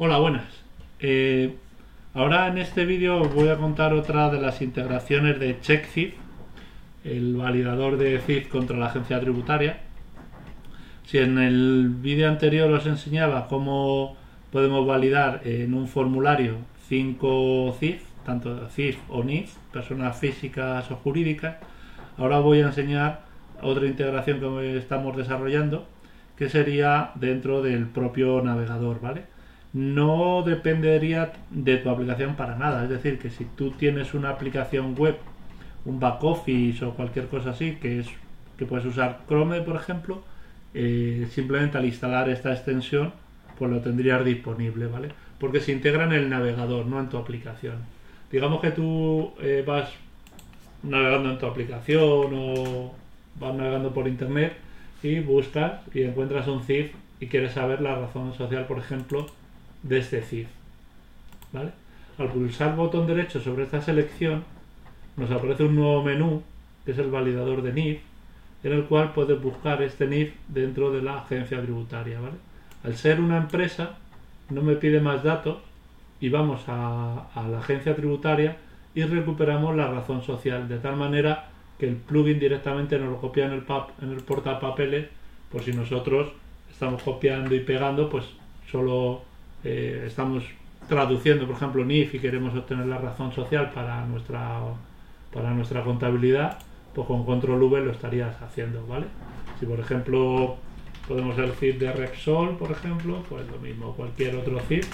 Hola, buenas. Eh, ahora en este vídeo os voy a contar otra de las integraciones de CheckCIF, el validador de CIF contra la agencia tributaria. Si en el vídeo anterior os enseñaba cómo podemos validar en un formulario 5 CIF, tanto CIF o NIF, personas físicas o jurídicas, ahora voy a enseñar otra integración que estamos desarrollando que sería dentro del propio navegador, ¿vale? No dependería de tu aplicación para nada, es decir, que si tú tienes una aplicación web, un back office o cualquier cosa así, que es que puedes usar Chrome, por ejemplo, eh, simplemente al instalar esta extensión, pues lo tendrías disponible, ¿vale? Porque se integra en el navegador, no en tu aplicación. Digamos que tú eh, vas navegando en tu aplicación o vas navegando por internet y buscas y encuentras un CIF y quieres saber la razón social, por ejemplo, de este CIF. ¿Vale? Al pulsar botón derecho sobre esta selección, nos aparece un nuevo menú, que es el validador de NIF, en el cual puedes buscar este NIF dentro de la agencia tributaria. ¿vale? Al ser una empresa, no me pide más datos y vamos a, la agencia tributaria y recuperamos la razón social, de tal manera que el plugin directamente nos lo copia en el, pap, en el portapapeles, por si nosotros estamos copiando y pegando, pues solo eh, estamos traduciendo, por ejemplo, NIF y queremos obtener la razón social para nuestra, para nuestra contabilidad, pues con control V lo estarías haciendo, ¿vale? Si por ejemplo podemos el CIF de Repsol, por ejemplo, pues lo mismo, cualquier otro CIF,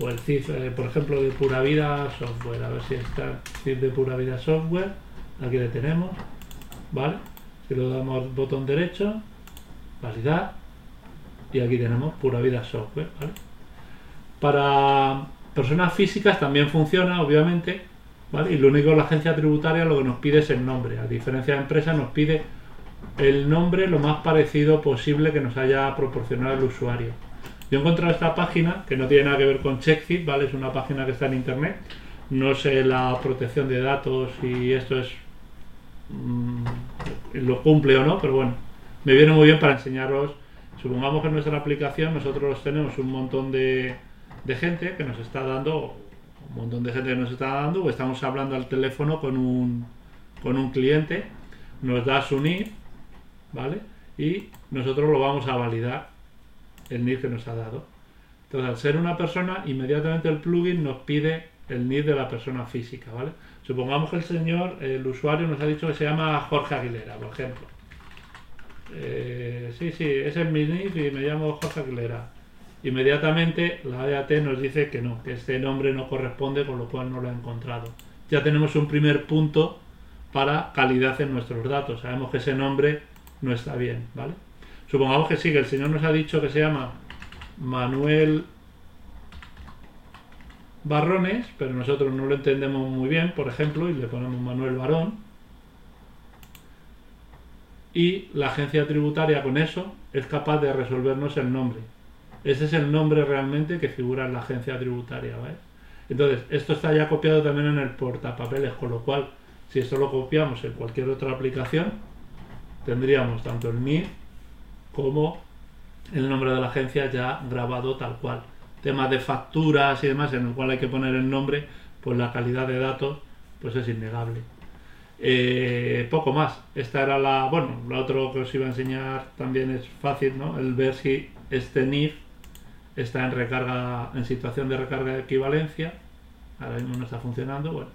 o el CIF, eh, por ejemplo, de Pura Vida Software, a ver si está CIF de Pura Vida Software, aquí le tenemos, ¿vale? Si lo damos botón derecho, validar, y aquí tenemos pura vida software. Para personas físicas también funciona, obviamente, ¿vale? Y lo único la agencia tributaria lo que nos pide es el nombre, a diferencia de empresa nos pide el nombre lo más parecido posible que nos haya proporcionado el usuario. Yo he encontrado esta página que no tiene nada que ver con CheckFit, ¿vale? Es una página que está en internet. No sé la protección de datos y esto es Mm, lo cumple o no, pero bueno, me viene muy bien para enseñaros. Supongamos que en nuestra aplicación nosotros tenemos un montón de, gente que nos está dando, un montón de gente que nos está dando, o estamos hablando al teléfono con un, con un cliente, nos da su NIF, ¿vale? Y nosotros lo vamos a validar, el NIF que nos ha dado. Entonces, al ser una persona, inmediatamente el plugin nos pide el NIF de la persona física, ¿vale? Supongamos que el señor, el usuario nos ha dicho que se llama Jorge Aguilera, por ejemplo. Eh, sí, sí, ese es mi NIF y me llamo Jorge Aguilera. Inmediatamente la EAT nos dice que no, que este nombre no corresponde, con lo cual no lo ha encontrado. Ya tenemos un primer punto para calidad en nuestros datos. Sabemos que ese nombre no está bien, ¿vale? Supongamos que sí, que el señor nos ha dicho que se llama Manuel Barrones, pero nosotros no lo entendemos muy bien, por ejemplo, y le ponemos Manuel Barón. Y la agencia tributaria con eso es capaz de resolvernos el nombre. Ese es el nombre realmente que figura en la agencia tributaria, ¿vale? Entonces, esto está ya copiado también en el portapapeles, con lo cual, si esto lo copiamos en cualquier otra aplicación, tendríamos tanto el NIF como el nombre de la agencia ya grabado tal cual temas de facturas y demás, en el cual hay que poner el nombre, pues la calidad de datos pues es innegable. Eh, poco más. Esta era la. Bueno, lo otro que os iba a enseñar también es fácil, ¿no? El ver si este NIF está en recarga, en situación de recarga de equivalencia. Ahora mismo no está funcionando. Bueno,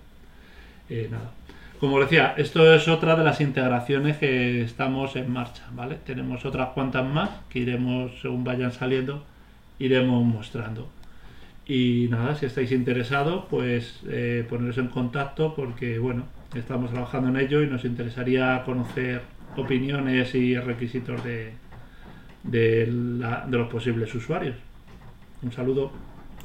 eh, nada. Como decía, esto es otra de las integraciones que estamos en marcha, ¿vale? Tenemos otras cuantas más que iremos según vayan saliendo iremos mostrando. Y nada, si estáis interesados, pues eh, poneros en contacto porque, bueno, estamos trabajando en ello y nos interesaría conocer opiniones y requisitos de, de los posibles usuarios. Un saludo.